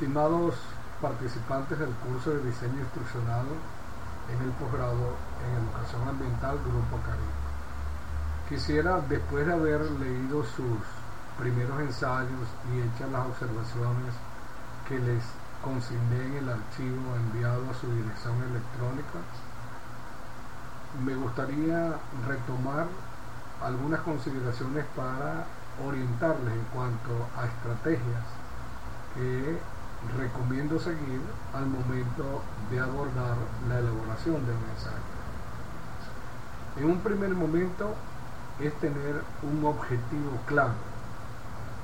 Estimados participantes del curso de diseño instruccional en el posgrado en educación ambiental Grupo Caribe. Quisiera, después de haber leído sus primeros ensayos y hechas las observaciones que les consigné en el archivo enviado a su dirección electrónica, me gustaría retomar algunas consideraciones para orientarles en cuanto a estrategias que recomiendo seguir al momento de abordar la elaboración del mensaje. En un primer momento es tener un objetivo claro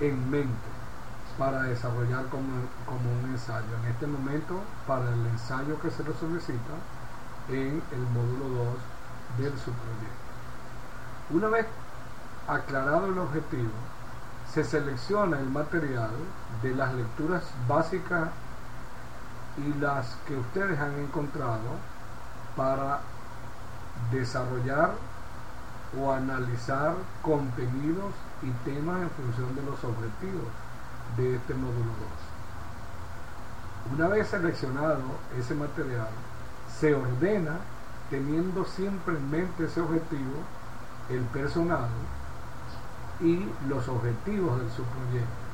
en mente para desarrollar como, como, un ensayo. En este momento, para el ensayo que se lo solicita en el módulo 2 del subproyecto. Una vez aclarado el objetivo, se selecciona el material de las lecturas básicas y las que ustedes han encontrado para desarrollar o analizar contenidos y temas en función de los objetivos de este módulo 2. Una vez seleccionado ese material, se ordena teniendo siempre en mente ese objetivo el personal y los objetivos de su proyecto.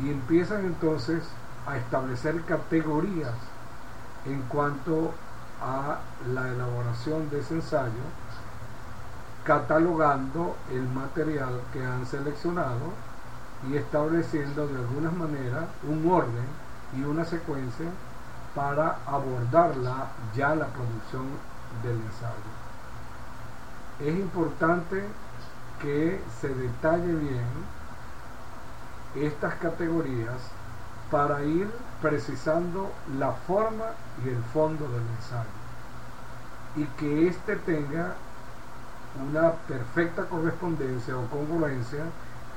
Y empiezan entonces a establecer categorías en cuanto a la elaboración de ese ensayo, catalogando el material que han seleccionado y estableciendo de alguna manera un orden y una secuencia para abordarla ya la producción del ensayo. Es importante que se detalle bien estas categorías para ir precisando la forma y el fondo del ensayo y que éste tenga una perfecta correspondencia o congruencia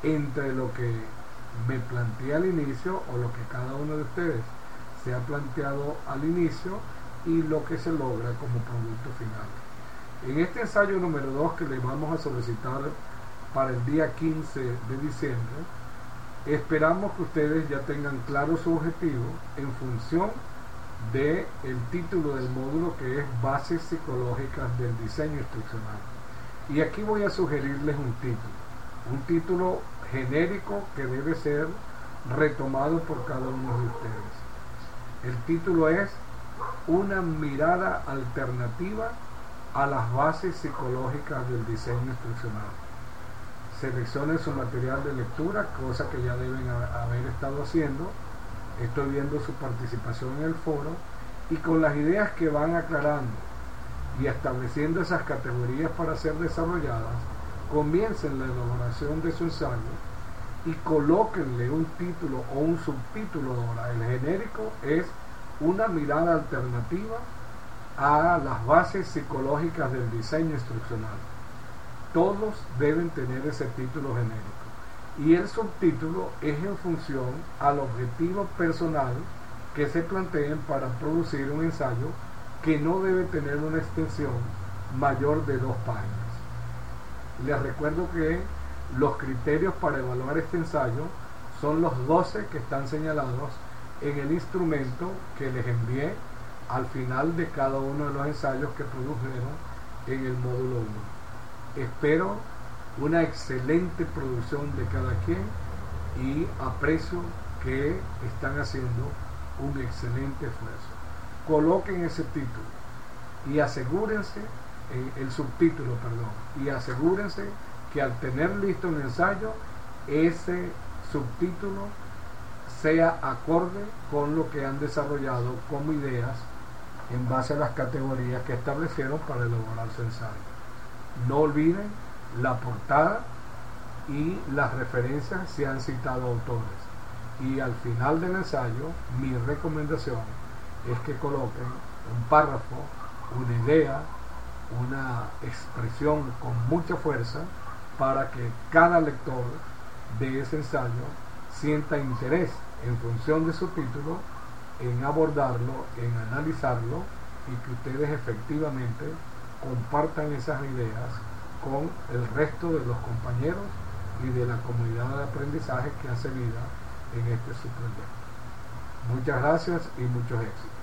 entre lo que me planteé al inicio o lo que cada uno de ustedes se ha planteado al inicio y lo que se logra como producto final. En este ensayo número 2 que le vamos a solicitar para el día 15 de diciembre, esperamos que ustedes ya tengan claro su objetivo en función de el título del módulo que es Bases Psicológicas del Diseño Instruccional. Y aquí voy a sugerirles un título, un título genérico que debe ser retomado por cada uno de ustedes. El título es Una mirada alternativa a las bases psicológicas del diseño instruccional seleccionen su material de lectura, cosa que ya deben haber estado haciendo. Estoy viendo su participación en el foro y con las ideas que van aclarando y estableciendo esas categorías para ser desarrolladas, comiencen la elaboración de su ensayo y colóquenle un título o un subtítulo ahora. El genérico es una mirada alternativa a las bases psicológicas del diseño instruccional todos deben tener ese título genérico. Y el subtítulo es en función al objetivo personal que se planteen para producir un ensayo que no debe tener una extensión mayor de dos páginas. Les recuerdo que los criterios para evaluar este ensayo son los 12 que están señalados en el instrumento que les envié al final de cada uno de los ensayos que produjeron en el módulo 1. Espero una excelente producción de cada quien y aprecio que están haciendo un excelente esfuerzo. Coloquen ese título y asegúrense, eh, el subtítulo, perdón, y asegúrense que al tener listo el ensayo, ese subtítulo sea acorde con lo que han desarrollado como ideas en base a las categorías que establecieron para elaborar ensayo. No olviden la portada y las referencias si han citado autores. y al final del ensayo mi recomendación es que coloquen un párrafo, una idea, una expresión con mucha fuerza para que cada lector de ese ensayo sienta interés en función de su título en abordarlo, en analizarlo y que ustedes efectivamente compartan esas ideas con el resto de los compañeros y de la comunidad de aprendizaje que hace vida en este subproyecto. Muchas gracias y muchos éxitos.